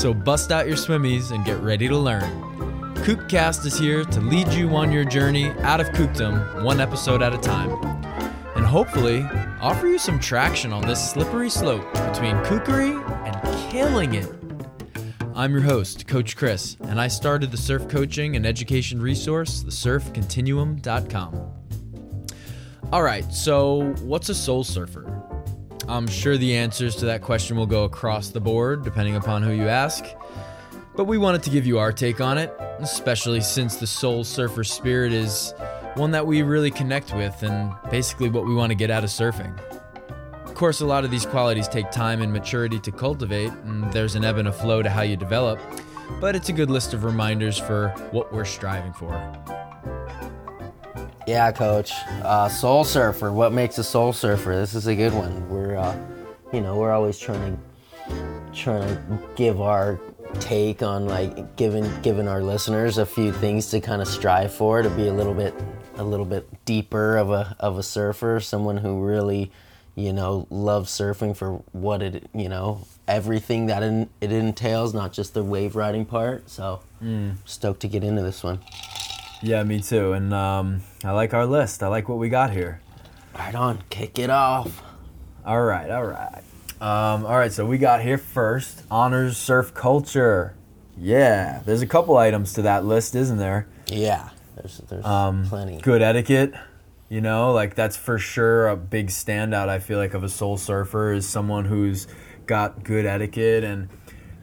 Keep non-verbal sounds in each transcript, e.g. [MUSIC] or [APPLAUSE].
So bust out your swimmies and get ready to learn. Kookcast is here to lead you on your journey out of kookdom one episode at a time. And hopefully, offer you some traction on this slippery slope between kookery and killing it. I'm your host, Coach Chris, and I started the surf coaching and education resource, thesurfcontinuum.com. All right, so what's a soul surfer? I'm sure the answers to that question will go across the board depending upon who you ask, but we wanted to give you our take on it, especially since the soul surfer spirit is one that we really connect with and basically what we want to get out of surfing. Of course, a lot of these qualities take time and maturity to cultivate, and there's an ebb and a flow to how you develop, but it's a good list of reminders for what we're striving for. Yeah, coach. Uh, soul surfer. What makes a soul surfer? This is a good one. We're, uh, you know, we're always trying to trying to give our take on like giving giving our listeners a few things to kind of strive for to be a little bit a little bit deeper of a of a surfer, someone who really, you know, loves surfing for what it you know everything that in, it entails, not just the wave riding part. So stoked to get into this one. Yeah, me too. And um, I like our list. I like what we got here. Right on, kick it off. All right, all right. Um, all right, so we got here first honors surf culture. Yeah, there's a couple items to that list, isn't there? Yeah, there's there's Um, plenty. Good etiquette, you know, like that's for sure a big standout. I feel like of a soul surfer is someone who's got good etiquette and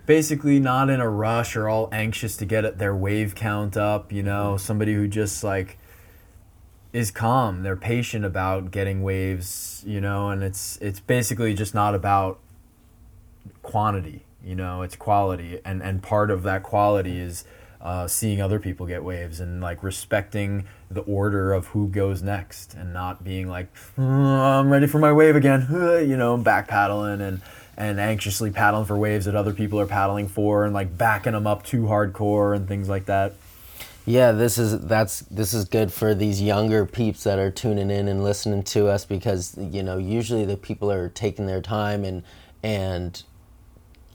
basically not in a rush or all anxious to get their wave count up. You know, somebody who just like is calm. They're patient about getting waves. You know, and it's it's basically just not about quantity. You know, it's quality, and and part of that quality is uh, seeing other people get waves and like respecting the order of who goes next, and not being like, "Uh, I'm ready for my wave again. [LAUGHS] You know, back paddling and and anxiously paddling for waves that other people are paddling for, and like backing them up too hardcore and things like that. Yeah, this is that's this is good for these younger peeps that are tuning in and listening to us because you know usually the people are taking their time and and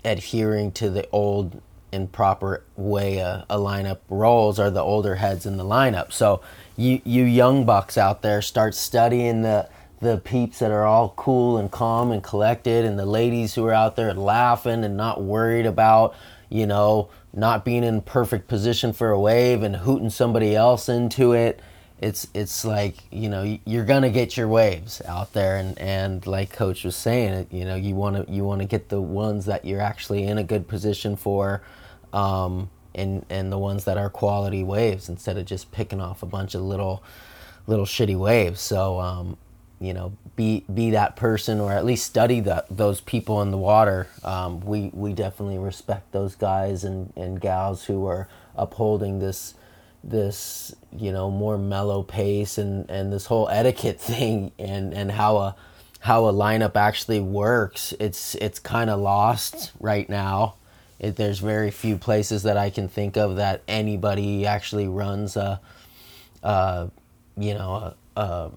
adhering to the old and proper way a, a lineup rolls are the older heads in the lineup. So you you young bucks out there start studying the the peeps that are all cool and calm and collected and the ladies who are out there laughing and not worried about you know not being in perfect position for a wave and hooting somebody else into it. It's it's like you know you're gonna get your waves out there. And and like coach was saying you know you want to you want to get the ones that you're actually in a good position for um, and and the ones that are quality waves instead of just picking off a bunch of little little shitty waves. So um, you know be be that person or at least study that those people in the water. Um, we we definitely respect those guys and and gals who are upholding this this you know more mellow pace and and this whole etiquette [LAUGHS] thing and and how a how a lineup actually works. It's it's kind of lost right now. It, there's very few places that I can think of that anybody actually runs a, you know a, a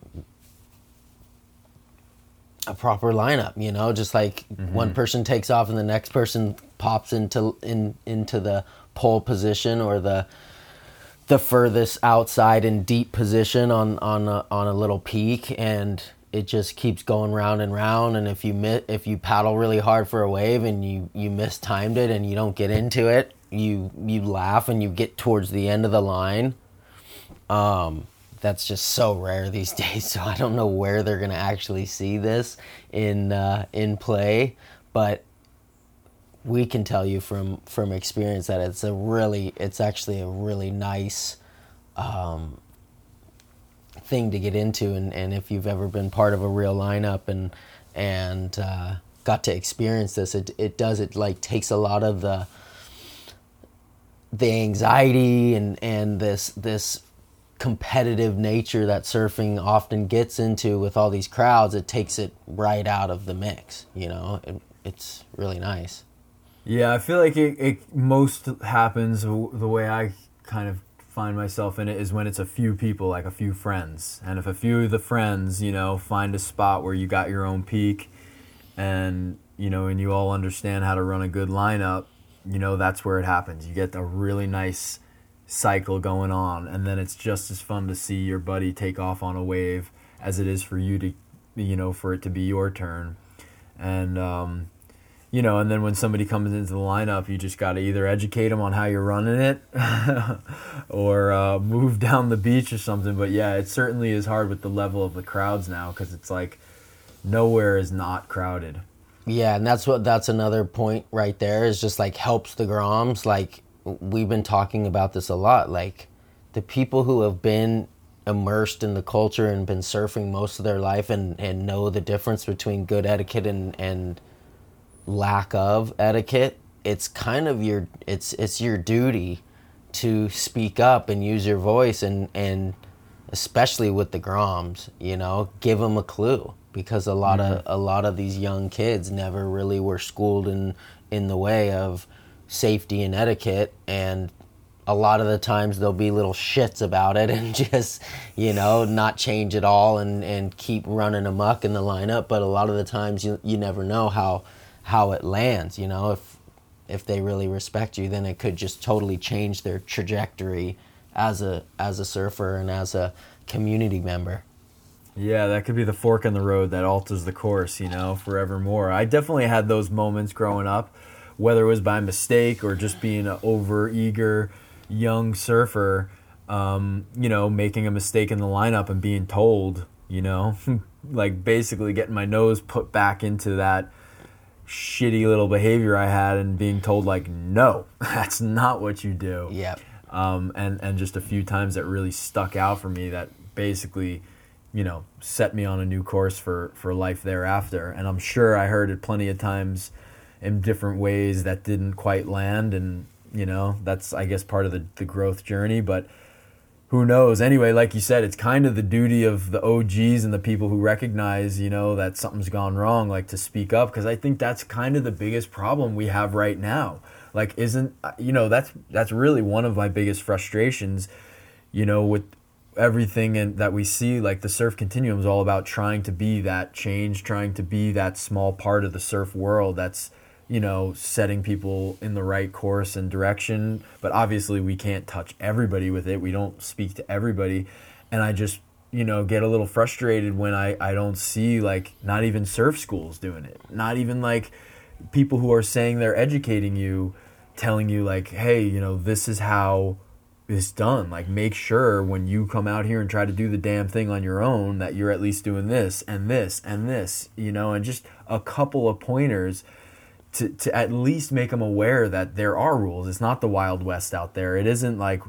a proper lineup you know just like one person takes off and the next person pops into in into the pole position or the the furthest outside and deep position on on a, on a little peak and it just keeps going round and round. And if you mi- if you paddle really hard for a wave and you you mistimed it and you don't get into it you you laugh and you get towards the end of the line. Um that's just so rare these [LAUGHS] days so i don't know where they're going to actually see this in uh, in play but we can tell you from from experience that it's a really it's actually a really nice um, thing to get into and, and if you've ever been part of a real lineup and and uh, got to experience this, it it does it like takes a lot of the the anxiety and and this this competitive nature that surfing often gets into with all these crowds it takes it right out of the mix you know it, it's really nice Yeah, I feel like it, it most happens the way I kind of find myself in it is when it's a few people, like a few friends. And if a few of the friends, you know, find a spot where you got your own peak and, you know, and you all understand how to run a good lineup, you know, that's where it happens. You get a really nice cycle going on. And then it's just as fun to see your buddy take off on a wave as it is for you to, you know, for it to be your turn. And, um, you know, and then when somebody comes into the lineup, you just got to either educate them on how you're running it [LAUGHS] or uh, move down the beach or something. But yeah, it certainly is hard with the level of the crowds now because it's like nowhere is not crowded. Yeah, and that's what that's another point right there is just like helps the Groms. Like we've been talking about this a lot. Like the people who have been immersed in the culture and been surfing most of their life and, and know the difference between good etiquette and, and lack of etiquette, it's kind of your it's it's your duty to speak up and use your voice and and especially with the groms you know give them a clue because a lot mm-hmm. of a lot of these young kids never really were schooled in in the way of safety and etiquette and a lot of the times there'll be little shits about it [LAUGHS] and just you know not change at all and and keep running amuck in the lineup but a lot of the times you you never know how how it lands you know if if they really respect you then it could just totally change their trajectory as a as a surfer and as a community member Yeah, that could be the fork in the road that alters the course, you know, forevermore. I definitely had those moments growing up, whether it was by mistake or just being an over eager young surfer, um, you know, making a mistake in the lineup and being told, you know, [LAUGHS] like basically getting my nose put back into that shitty little behavior I had and being told like, no, [LAUGHS] that's not what you do. Yep. Um, and and just a few times that really stuck out for me that basically you know set me on a new course for for life thereafter. And i'm sure i heard it plenty of times in different ways that didn't quite land. And you know that's i guess part of the, the growth journey. But who knows? Anyway like you said it's kind of the duty of the og's and the people who recognize you know that something's gone wrong like to speak up. Because i think that's kind of the biggest problem we have right now. Like isn't uh, you know that's that's really one of my biggest frustrations you know with everything and that we see like the surf continuum is all about trying to be that change trying to be that small part of the surf world that's you know setting people in the right course and direction but obviously we can't touch everybody with it. We don't speak to everybody. And i just you know get a little frustrated when i i don't see like not even surf schools doing it. Not even like people who are saying they're educating you telling you like hey you know this is how it's done. Like make sure when you come out here and try to do the damn thing on your own that you're at least doing this and this and this you know? And just a couple of pointers to, to at least make them aware that there are rules. It's not the wild west out there. It isn't like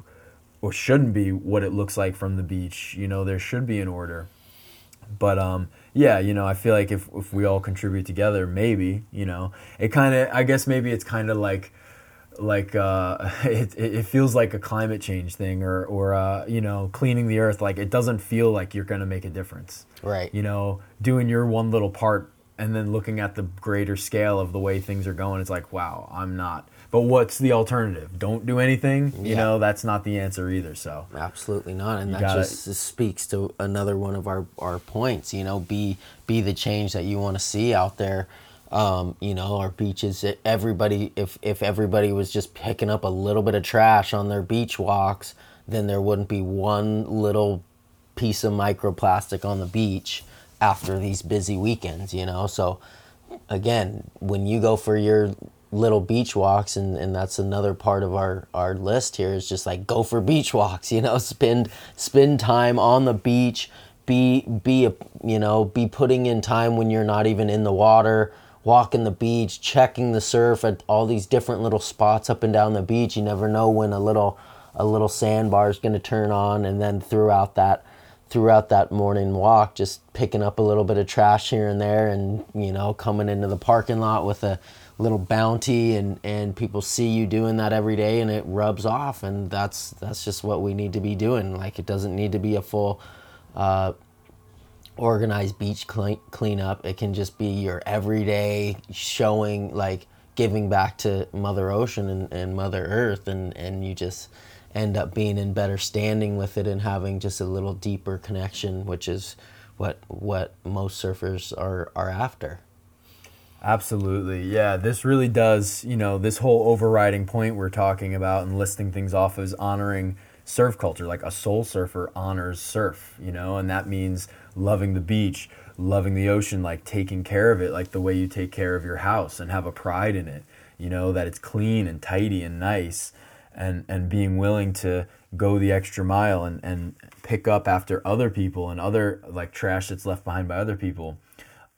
or shouldn't be what it looks like from the beach. You know there should be an order. But um yeah you know i feel like if, if we all contribute together maybe you know. It kind of i guess maybe it's kind of like like uh [LAUGHS] it, it feels like a climate change thing or or uh you know cleaning the earth. Like it doesn't feel like you're going to make a difference. Right. You know doing your one little part and then looking at the greater scale of the way things are going it's like wow i'm not but what's the alternative don't do anything you know that's not the answer either so Absolutely not, and You that gotta- just speaks to another one of our, our points. You know, be be the change that you want to see out there. Um, you know, our beaches. Everybody, if if everybody was just picking up a little bit of trash on their beach walks, then there wouldn't be one little piece of microplastic on the beach after these busy weekends. You know, so again, when you go for your little beach walks and, and that's another part of our, our list here is just like go for beach walks, [LAUGHS] you know, spend spend time on the beach, be be a, you know, be putting in time when you're not even in the water, walking the beach, checking the surf at all these different little spots up and down the beach. You never know when a little a little sandbar is going to turn on and then throughout that throughout that morning walk, just picking up a little bit of trash here and there, and you know, coming into the parking lot with a little bounty, and and people see you doing that every day, and it rubs off, and that's that's just what we need to be doing. Like it doesn't need to be a full. Uh, organized beach clean, cleanup it can just be your everyday showing like giving back to mother ocean and, and mother earth and and you just end up being in better standing with it and having just a little deeper connection, which is what what most surfers are are after. Absolutely. Yeah, this really does, you know, this whole overriding point we're talking about and listing things off is honoring surf culture. Like a soul surfer honors surf, you know, and that means loving the beach, loving the ocean, like taking care of it, like the way you take care of your house and have a pride in it, you know, that it's clean and tidy and nice and and being willing to go the extra mile and and pick up after other people and other like trash that's left behind by other people.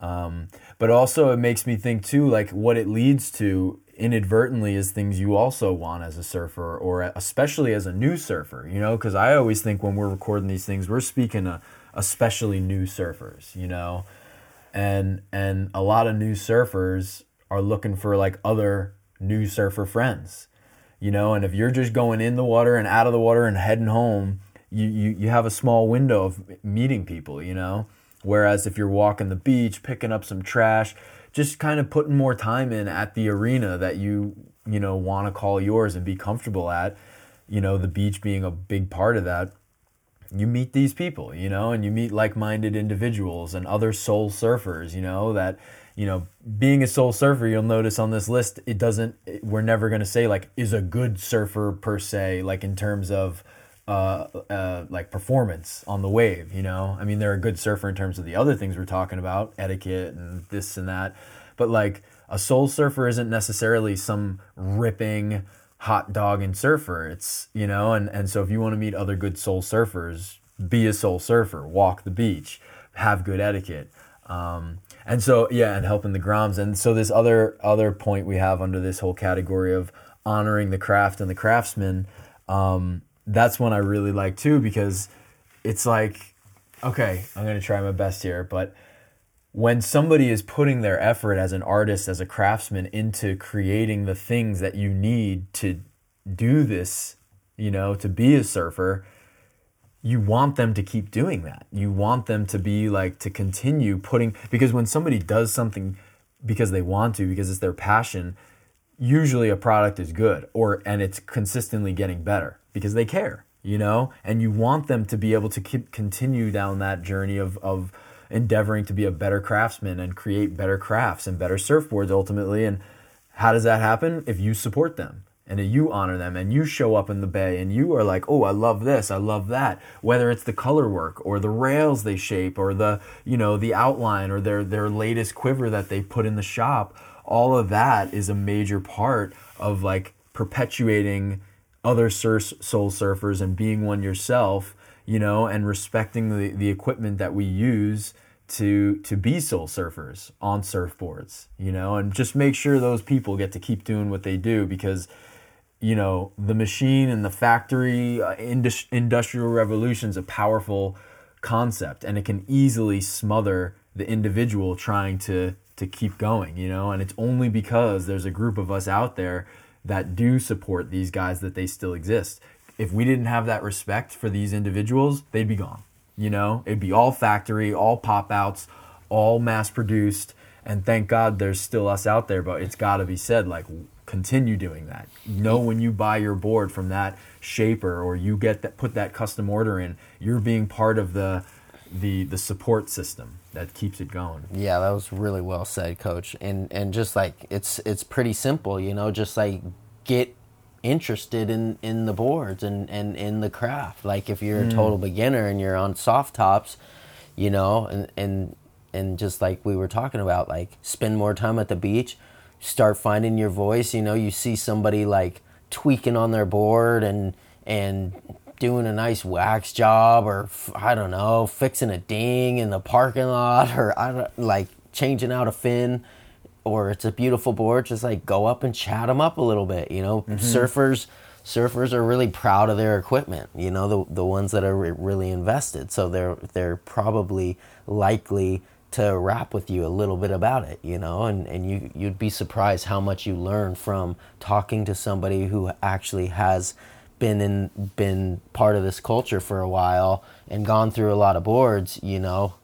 Um, but also it makes me think too like what it leads to inadvertently is things you also want as a surfer or especially as a new surfer you know? Because i always think when we're recording these things we're speaking to especially new surfers you know? And and a lot of new surfers are looking for like other new surfer friends you know and if you're just going in the water and out of the water and heading home you, you, you have a small window of meeting people you know? Whereas if you're walking the beach picking up some trash just kind of putting more time in at the arena that you you know want to call yours and be comfortable at you know the beach being a big part of that you meet these people you know? And you meet like-minded individuals and other soul surfers you know that you know, being a soul surfer, you'll notice on this list, it doesn't, we're never going to say like, is a good surfer per se, like in terms of, uh, uh, like performance on the wave, you know? I mean, they're a good surfer in terms of the other things we're talking about, etiquette and this and that. But like a soul surfer isn't necessarily some ripping hot dog and surfer. It's, you know, and, and so if you want to meet other good soul surfers, be a soul surfer, walk the beach, have good etiquette. Um, and so yeah, and helping the Groms. And so this other other point we have under this whole category of honoring the craft and the craftsman, um, that's one I really like too because it's like, okay, I'm gonna try my best here, but when somebody is putting their effort as an artist, as a craftsman into creating the things that you need to do this, you know, to be a surfer, you want them to keep doing that. You want them to be like to continue putting because when somebody does something because they want to because it's their passion, usually a product is good or and it's consistently getting better because they care, you know? And you want them to be able to keep continue down that journey of of endeavoring to be a better craftsman and create better crafts and better surfboards ultimately and how does that happen if you support them and you honor them and you show up in the bay and you are like oh i love this i love that. Whether it's the color work or the rails they shape or the you know the outline or their their latest quiver that they put in the shop all of that is a major part of like perpetuating other sur- soul surfers and being one yourself you know and respecting the, the equipment that we use to to be soul surfers on surfboards you know? And just make sure those people get to keep doing what they do because you know the machine and the factory uh, indus- industrial revolution is a powerful concept and it can easily smother the individual trying to to keep going you know? And it's only because there's a group of us out there that do support these guys that they still exist. If we didn't have that respect for these individuals they'd be gone you know? It'd be all factory all pop outs all mass produced and thank god there's still us out there but it's got to be said like continue doing that. Know when you buy your board from that shaper or you get that put that custom order in, you're being part of the the the support system that keeps it going. Yeah, that was really well said, coach. And and just like it's it's pretty simple, you know, just like get interested in in the boards and and in the craft. Like if you're mm. a total beginner and you're on soft tops, you know, and and and just like we were talking about, like spend more time at the beach start finding your voice. You know, you see somebody like tweaking on their board and and doing a nice wax job or I don't know, fixing a ding in the parking lot or I don't like changing out a fin or it's a beautiful board just like go up and chat them up a little bit, you know. Mm-hmm. Surfers surfers are really proud of their equipment. You know, the the ones that are re- really invested. So they're they're probably likely to rap with you a little bit about it, you know, and, and you you'd be surprised how much you learn from talking to somebody who actually has been in been part of this culture for a while and gone through a lot of boards, you know,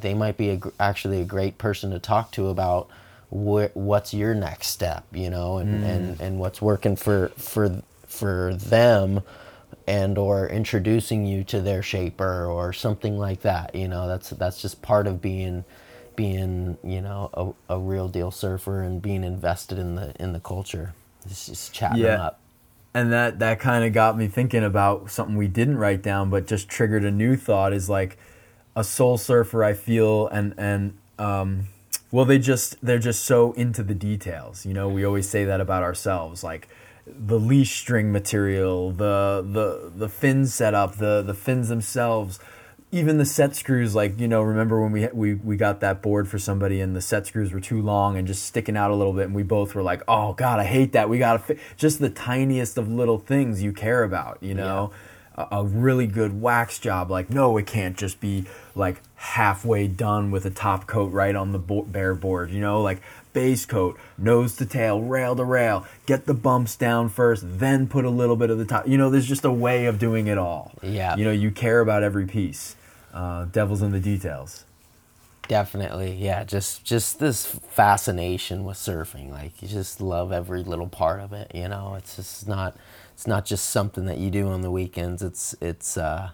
they might be a, actually a great person to talk to about wh- what's your next step, you know, and, mm. and, and what's working for for for them and or introducing you to their shaper or something like that you know? That's that's just part of being being you know a, a real deal surfer and being invested in the in the culture. It's just chatting yeah. up. And that that kind of got me thinking about something we didn't write down but just triggered a new thought is like a soul surfer i feel and and um well they just they're just so into the details you know? We always say that about ourselves like the leash string material, the the the fin setup, the the fins themselves, even the set screws. Like you know, remember when we we we got that board for somebody and the set screws were too long and just sticking out a little bit, and we both were like, "Oh God, I hate that." We got to fi-. just the tiniest of little things you care about, you know. Yeah. A, really good wax job, like no, it can't just be like halfway done with a top coat right on the bo- bare board. You know, like base coat, nose to tail, rail to rail. Get the bumps down first, then put a little bit of the top. You know, there's just a way of doing it all. Yeah. You know, you care about every piece. Uh, devil's in the details. Definitely, yeah. Just just this fascination with surfing. Like you just love every little part of it. You know, it's just not it's not just something that you do on the weekends. It's it's uh,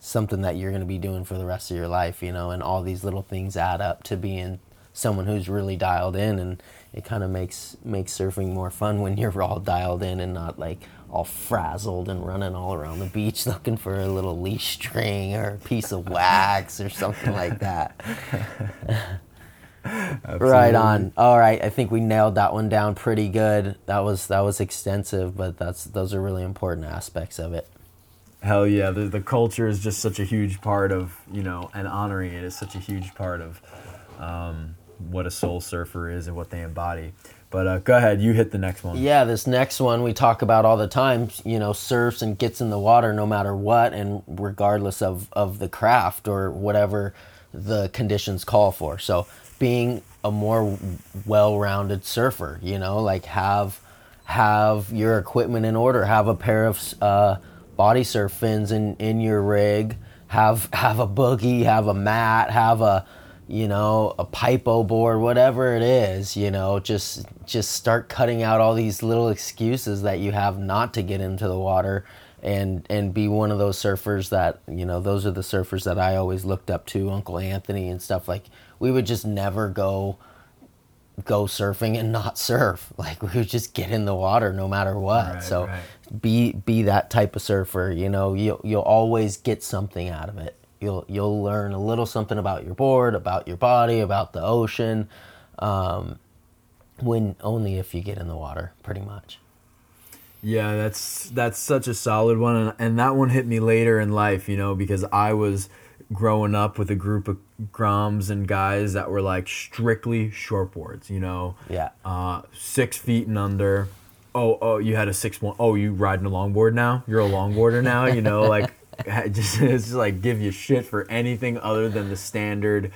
something that you're going to be doing for the rest of your life. You know, and all these little things add up to being someone who's really dialed in and it kind of makes makes surfing more fun when you're [LAUGHS] all dialed in and not like all frazzled and running all around the beach [LAUGHS] looking for a little leash string or a piece of wax or something like that. [LAUGHS] right on. All right, I think we nailed that one down pretty good. That was that was extensive, but that's those are really important aspects of it. Hell yeah, the the culture is just such a huge part of you know, and honoring it is such a huge part of um, what a soul surfer is and what they embody. But uh, go ahead, you hit the next one. Yeah, this next one we talk about all the time. You know, surfs and gets in the water no matter what, and regardless of of the craft or whatever the conditions call for. So being a more well-rounded surfer, you know, like have have your equipment in order, have a pair of uh, body surf fins in in your rig, have [LAUGHS] have a boogie, have a mat, have a you know, a paipo board, whatever it is, you know, just just start cutting out all these little excuses that you have not to get into the water and and be one of those surfers that, you know, those are the surfers that I always looked up to, Uncle Anthony and stuff like we would just never go go surfing and not surf. [LAUGHS] Like we would just get in the water no matter what. Right, so right. be be that type of surfer, you know, you you'll always get something out of it you'll you'll learn a little something about your board, about your body, about the ocean, um, when only if you get in the water, pretty much. Yeah, that's that's such a solid one, and, and that one hit me later in life, you know, because I was growing up with a group of groms and guys that were like strictly shortboards, you know. Yeah. Uh, six feet and under. Oh, oh, you had a six one. Oh, you riding a longboard now? You're a longboarder now, you know, [LAUGHS] like just it's [LAUGHS] just like give you shit for anything other than the standard.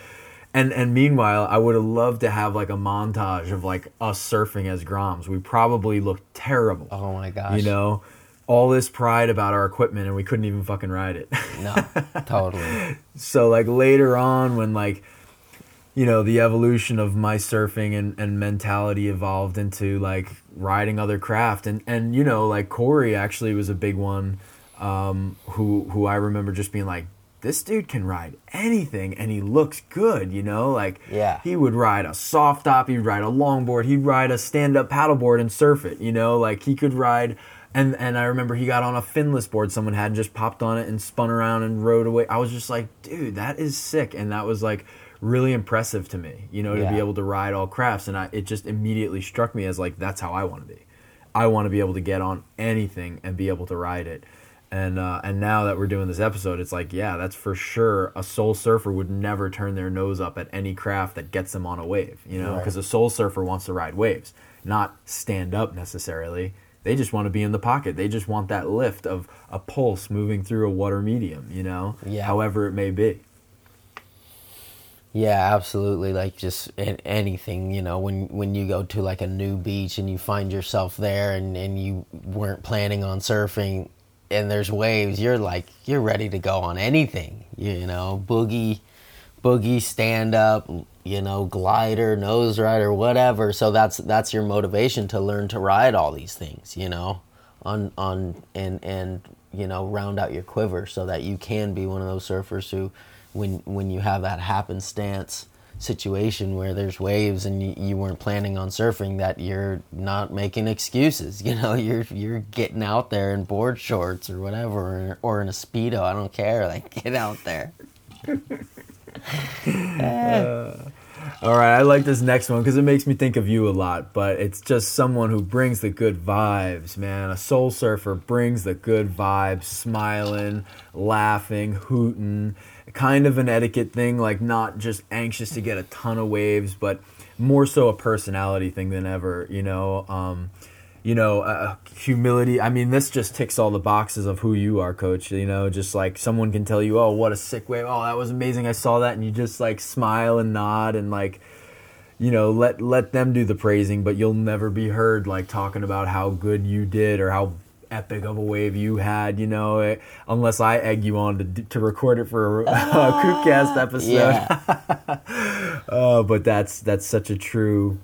And and meanwhile, I would have loved to have like a montage of like us surfing as Groms. We probably looked terrible. Oh my gosh. You know, all this pride about our equipment and we couldn't even fucking ride it. no, [LAUGHS] totally. so like later on when like you know the evolution of my surfing and, and mentality evolved into like riding other craft and and you know like Corey actually was a big one um, who who I remember just being like, this dude can ride anything and he looks good, you know? Like yeah. he would ride a soft top, he'd ride a longboard, he'd ride a stand up paddleboard and surf it, you know? Like he could ride and and I remember he got on a finless board someone had just popped on it and spun around and rode away. I was just like, dude, that is sick. And that was like really impressive to me, you know, to yeah. be able to ride all crafts. And I, it just immediately struck me as like, that's how I want to be. I want to be able to get on anything and be able to ride it and uh, and now that we're doing this episode, it's like, yeah, that's for sure. A soul surfer would never turn their nose up at any craft that gets them on a wave, you know, because right. a soul surfer wants to ride waves, not stand up necessarily. They just want to be in the pocket. They just want that lift of a pulse moving through a water medium, you know, Yeah. however it may be. Yeah, absolutely. Like just an- anything, you know, when when you go to like a new beach and you find yourself there and and you weren't planning on surfing and there's waves, you're like you're ready to go on anything, you know, boogie boogie stand up, you know, glider, nose rider, whatever. So that's that's your motivation to learn to ride all these things, you know, on on and and you know, round out your quiver so that you can be one of those surfers who when when you have that happenstance situation where there's waves and you, you weren't planning on surfing that you're not making excuses [LAUGHS] you know you're you're getting out there in board shorts or whatever or, or in a speedo. I don't care. Like get out there [LAUGHS] All right, I like this next one because it makes me think of you a lot, but it's just someone who brings the good vibes, man. A soul surfer brings the good vibes, smiling, laughing, hooting, kind of an etiquette thing, like not just anxious to get a ton of waves, but more so a personality thing than ever, you know. Um, you know, uh, humility. I mean, this just ticks all the boxes of who you are, coach. You know, just like someone can tell you, oh, what a sick wave. Oh, that was amazing. I saw that. And you just like smile and nod and like, you know, let, let them do the praising, but you'll never be heard like talking about how good you did or how epic of a wave you had, you know, eh, unless I egg you on to, to record it for a, [LAUGHS] a Kookcast episode. yeah Uh, [LAUGHS] but that's that's such a true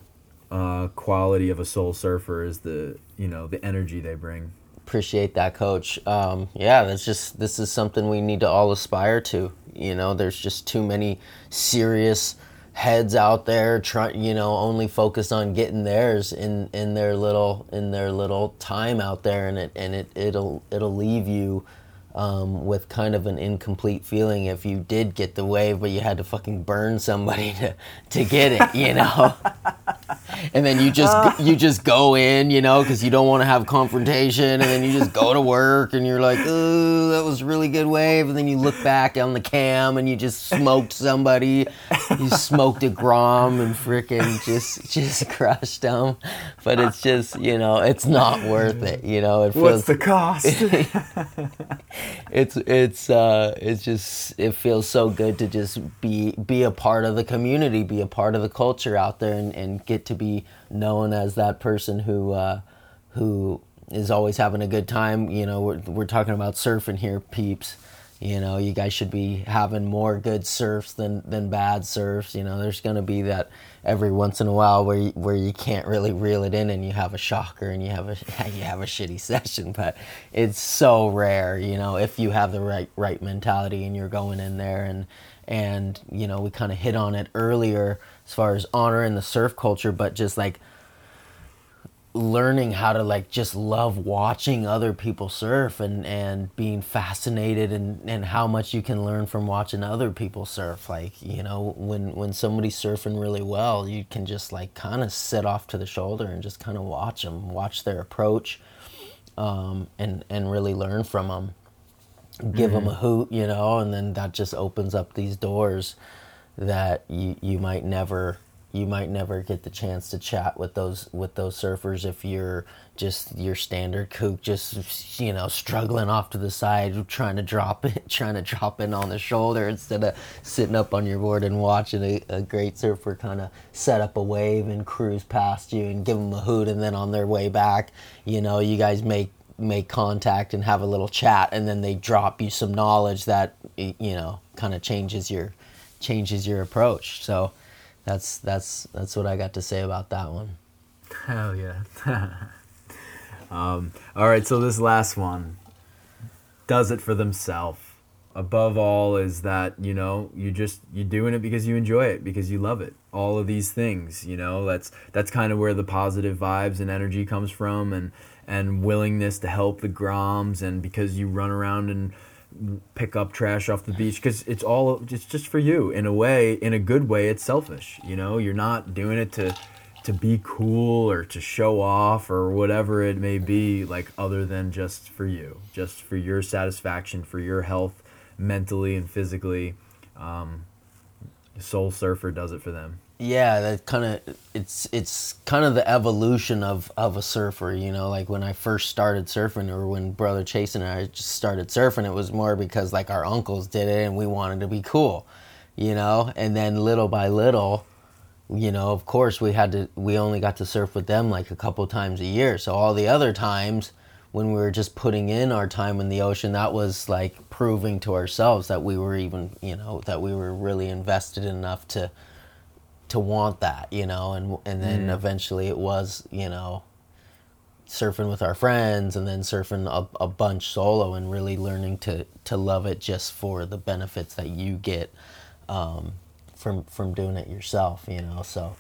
uh, quality of a soul surfer is the you know the energy they bring. appreciate that coach um, yeah that's just this is something we need to all aspire to you know there's just too many serious heads out there trying you know only focused on getting theirs in in their little in their little time out there and it and it it'll it'll leave you um, with kind of an incomplete feeling if you did get the wave but you had to fucking burn somebody [LAUGHS] to to get it you know [LAUGHS] and then you just you just go in, you know, because you don't want to have confrontation, and then you just go to work, and you're like, ooh, that was a really good wave," and then you look back on the cam, and you just smoked somebody, you smoked a grom, and freaking just just [LAUGHS] crushed them, but it's just you know, it's not worth it, you know. It feels What's the cost? It's it's uh it's just it feels so good to just be be a part of the community be a part of the culture out there and, and get to be known as that person who uh who is always having a good time. You know we're, we're talking about surfing here peeps. You know you guys should be having more good surfs than than bad surfs. You know there's to be that every once in a while where you, where you can't really reel it in and you have a shocker and you have a [LAUGHS] you have a shitty [LAUGHS] session but it's so rare you know if you have the right right mentality and you're going in there and and you know we kind of hit on it earlier as far as honoring the surf culture but just like learning how to like just love watching other people surf and and being fascinated and and how much you can learn from watching other people surf. Like you know when when somebody's surfing really well you can just like kind of sit off to the shoulder and just kind of watch them watch their approach um, and and really learn from them give them a hoot you know and then that just opens up these doors that you you might never you might never get the chance to chat with those with those surfers if you're just your standard kook just you know struggling off to the side trying to drop it [LAUGHS] trying to drop in on the shoulder instead of sitting up on your board and watching a, a great surfer kind of set up a wave and cruise past you and give them a hoot and then on their way back you know you guys make make contact and have a little chat and then they drop you some knowledge that you know kind of changes your changes your approach. So that's that's that's what i got to say about that one Hell yeah. [LAUGHS] um, all right, so this last one does it for themselves. Above all is that, you know, you just you're doing it because you enjoy it, because you love it. All of these things, you know, that's that's kind of where the positive vibes and energy comes from and and willingness to help the groms and because you run around and pick up trash off the beach because it's all it's just for you. In a way in a good way it's selfish you know? You're not doing it to to be cool or to show off or whatever it may be like other than just for you just for your satisfaction for your health mentally and physically. Um, soul surfer does it for them yeah that kind of it's it's kind of the evolution of of a surfer you know? Like when i first started surfing or when brother chase and i just started surfing it was more because like our uncles did it and we wanted to be cool you know? And then little by little you know of course we had to we only got to surf with them like a couple times a year. So all the other times when we were just putting in our time in the ocean that was like proving to ourselves that we were even you know that we were really invested enough to to want that, you know, and and then Mm. eventually it was, you know, surfing with our friends and then surfing a, a bunch solo and really learning to to love it just for the benefits that you get um, from from doing it yourself, you know. So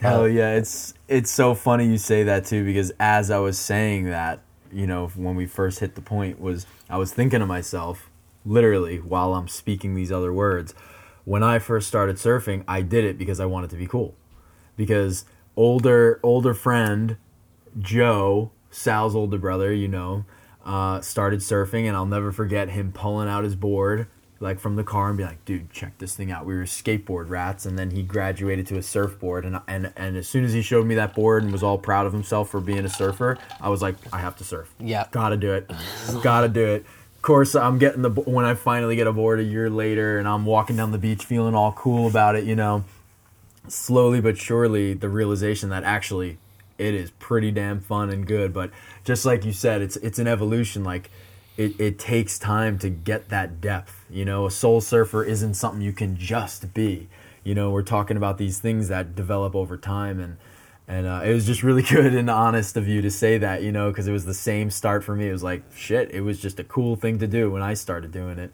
Hell yeah, it's it's so funny you say that too because as I was saying that, you know, when we first hit the point was I was thinking to myself, literally while I'm speaking these other words, when I first started surfing, I did it because I wanted to be cool. Because older older friend Joe, Sal's older brother, you know, uh, started surfing, and I'll never forget him pulling out his board like from the car and be like, "Dude, check this thing out." We were skateboard rats, and then he graduated to a surfboard, and and and as soon as he showed me that board and was all proud of himself for being a surfer, I was like, "I have to surf. Yeah. gotta do it, gotta do it." Course, I'm getting the when I finally get aboard a year later, and I'm walking down the beach feeling all cool about it, you know slowly but surely the realization that actually it is pretty damn fun and good. But just like you said it's it's an evolution. Like it, it takes time to get that depth you know? A soul surfer isn't something you can just be. You know we're talking about these things that develop over time and and uh, it was just really [LAUGHS] good and honest of you to say that you know because it was the same start for me it was like shit it was just a cool thing to do when i started doing it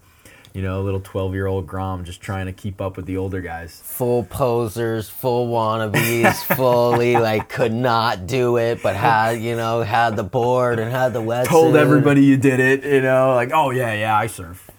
you know a little 12 year old grom just trying to keep up with the older guys full posers, full wannabes, [LAUGHS] fully like could not do it, but had you know had the board and had the wetsuit. told everybody you did it, you know, like, oh yeah, yeah, I surf.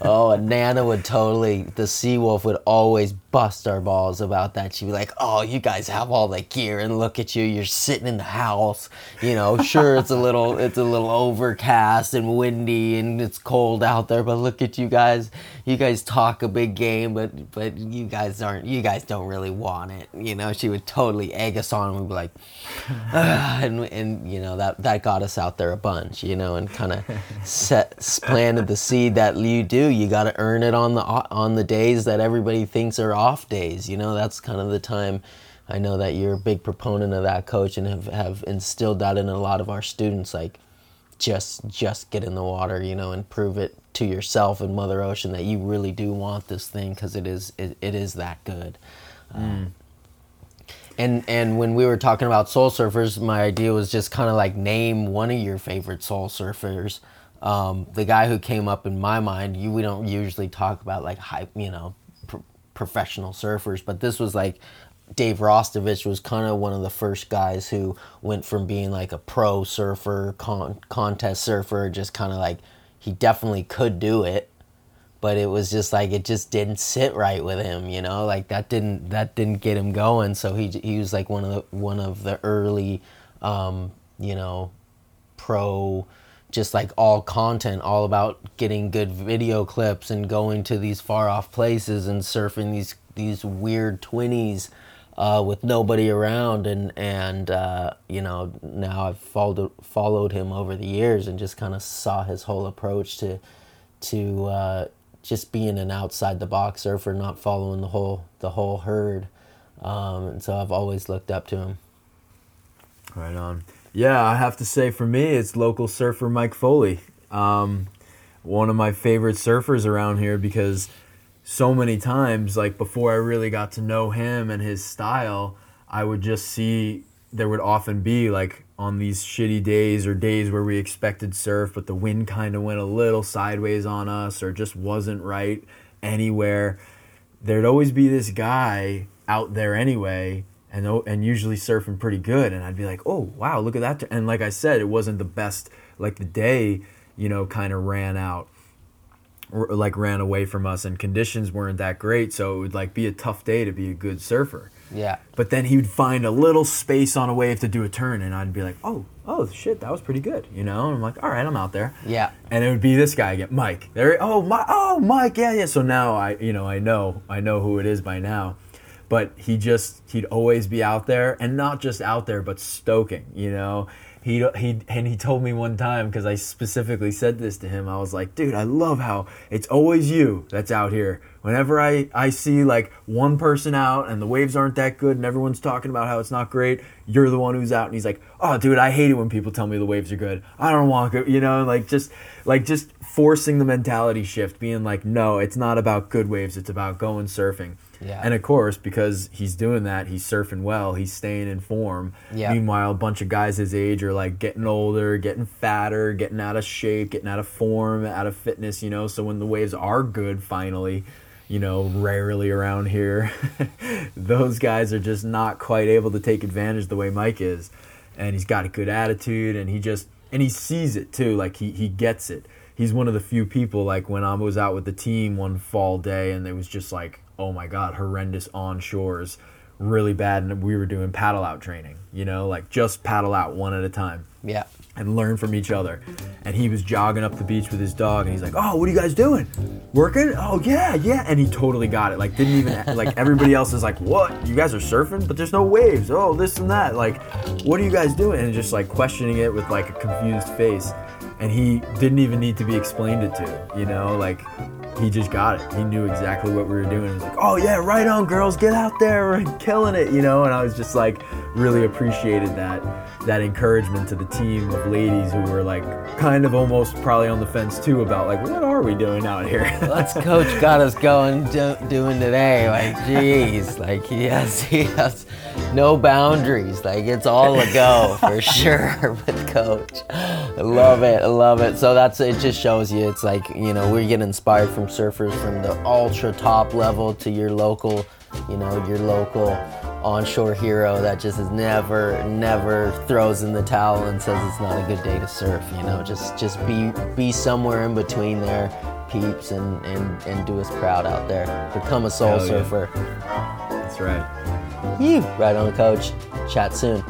Oh, and Nana would totally, the Seawolf would always bust our balls about that. She'd be like, oh, you guys have all the gear and look at you, you're sitting in the house. You know, sure, it's a little, [LAUGHS] it's a little overcast and windy and it's cold out there, but look at you guys. You guys talk a big game, but, but you guys aren't, you guys don't really want it. You know, she would totally egg us on and we'd be like, [LAUGHS] and, and, you know, that, that got us out there a bunch, you know, and kind of set, [LAUGHS] planted the seed that you do. You got to earn it on the, on the days that everybody thinks are off days. You know, that's kind of the time. I know that you're a big proponent of that, coach, and have, have instilled that in a lot of our students. Like, just just get in the water, you know, and prove it to yourself and Mother Ocean that you really do want this thing because it is it, it is that good. Um, and and when we were talking about soul surfers, my idea was just kind of like name one of your favorite soul surfers. Um, the guy who came up in my mind, you we don't usually talk about like hype, you know, professional surfers, but this was like Dave Rastovich was kind of one of the first guys who went from being like a pro surfer, con- contest surfer, just kind of like he definitely could do it, but it was just like it just didn't sit right with him, you know, like that didn't that didn't get him going. So he he was like one of the one of the early, um, you know, pro just like all content all about getting good video clips and going to these far off places and surfing these these weird twinnies uh, with nobody around. And and uh, you know now I've followed followed him over the years and just kind of saw his whole approach to to uh, just being an outside the box surfer not following the whole the whole herd. Um, and so I've always looked up to him. Right on. Yeah, I have to say for me, it's local surfer Mike Foley. Um, one of my favorite surfers around here because so many times, like before I really got to know him and his style, I would just see there would often be like on these shitty days or days where we expected surf, but the wind kind of went a little sideways on us or just wasn't right anywhere. There'd always be this guy out there anyway and and usually surfing pretty good and I'd be like, "Oh, wow, look at that." And like I said, it wasn't the best like the day, you know, kind of ran out or like ran away from us and conditions weren't that great, so it would like be a tough day to be a good surfer. yeah But then he would find a little space on a wave to do a turn and I'd be like, "Oh, oh shit, that was pretty good." You know? And I'm like, "All right, I'm out there." yeah and it would be this guy again, Mike. There, oh my, oh Mike, yeah, yeah. So now I, you know, I know, I know who it is by now. But he just he'd always be out there and not just out there but stoking you know he he and he told me one time because I specifically said this to him. I was like, dude, I love how it's always you that's out here. Whenever I I see like one person out and the waves aren't that good and everyone's talking about how it's not great, you're the one who's out. And he's like, oh, dude, I hate it when people tell me the waves are good. I don't want to, you know, like just like just forcing the mentality shift, being like, no, it's not about good waves. It's about going surfing. Yeah. And of course, because he's doing that, he's surfing well, he's staying in form. Yeah. Meanwhile, a bunch of guys his age are like getting older, getting fatter, getting out of shape, getting out of form, out of fitness, you know. So when the waves are good finally, you know, rarely around here, [LAUGHS] those guys are just not quite able to take advantage the way Mike is. And he's got a good attitude and he just and he sees it too, like he, he gets it. He's one of the few people like when I was out with the team one fall day and it was just like oh my god, horrendous on shores, really bad. And we were doing paddle out training, you know, like just paddle out one at a time. Yeah. And learn from each other. And he was jogging up the beach with his dog, and he's like, "Oh, what are you guys doing? Working? Oh yeah, yeah." And he totally got it. Like didn't even like [LAUGHS] everybody else is like, "What? You guys are surfing, but there's no waves. Oh, this and that. Like, what are you guys doing?" And just like questioning it with like a confused face. And he didn't even need to be explained it to, you know, like he just got it. He knew exactly what we were doing. He was like, "Oh yeah, right on, girls, get out there, we're killing it," you know. And I was just like, really appreciated that that encouragement to the team of ladies who were like, kind of almost probably on the fence too about like, what are we doing out here? What's coach got us going do, doing today? Like, jeez, like he has [LAUGHS] no boundaries. Like it's all a go for [LAUGHS] sure with coach. I love it. I love it. So that's it. Just shows you it's like you know we get inspired from surfers from the ultra top level to your local, you know, your local onshore hero that just is never, never throws in the towel and says it's not a good day to surf. You know, just just be be somewhere in between there, peeps, and and and do us proud out there. Become a soul Hell yeah. surfer. That's right. You right on, the coach. Chat soon.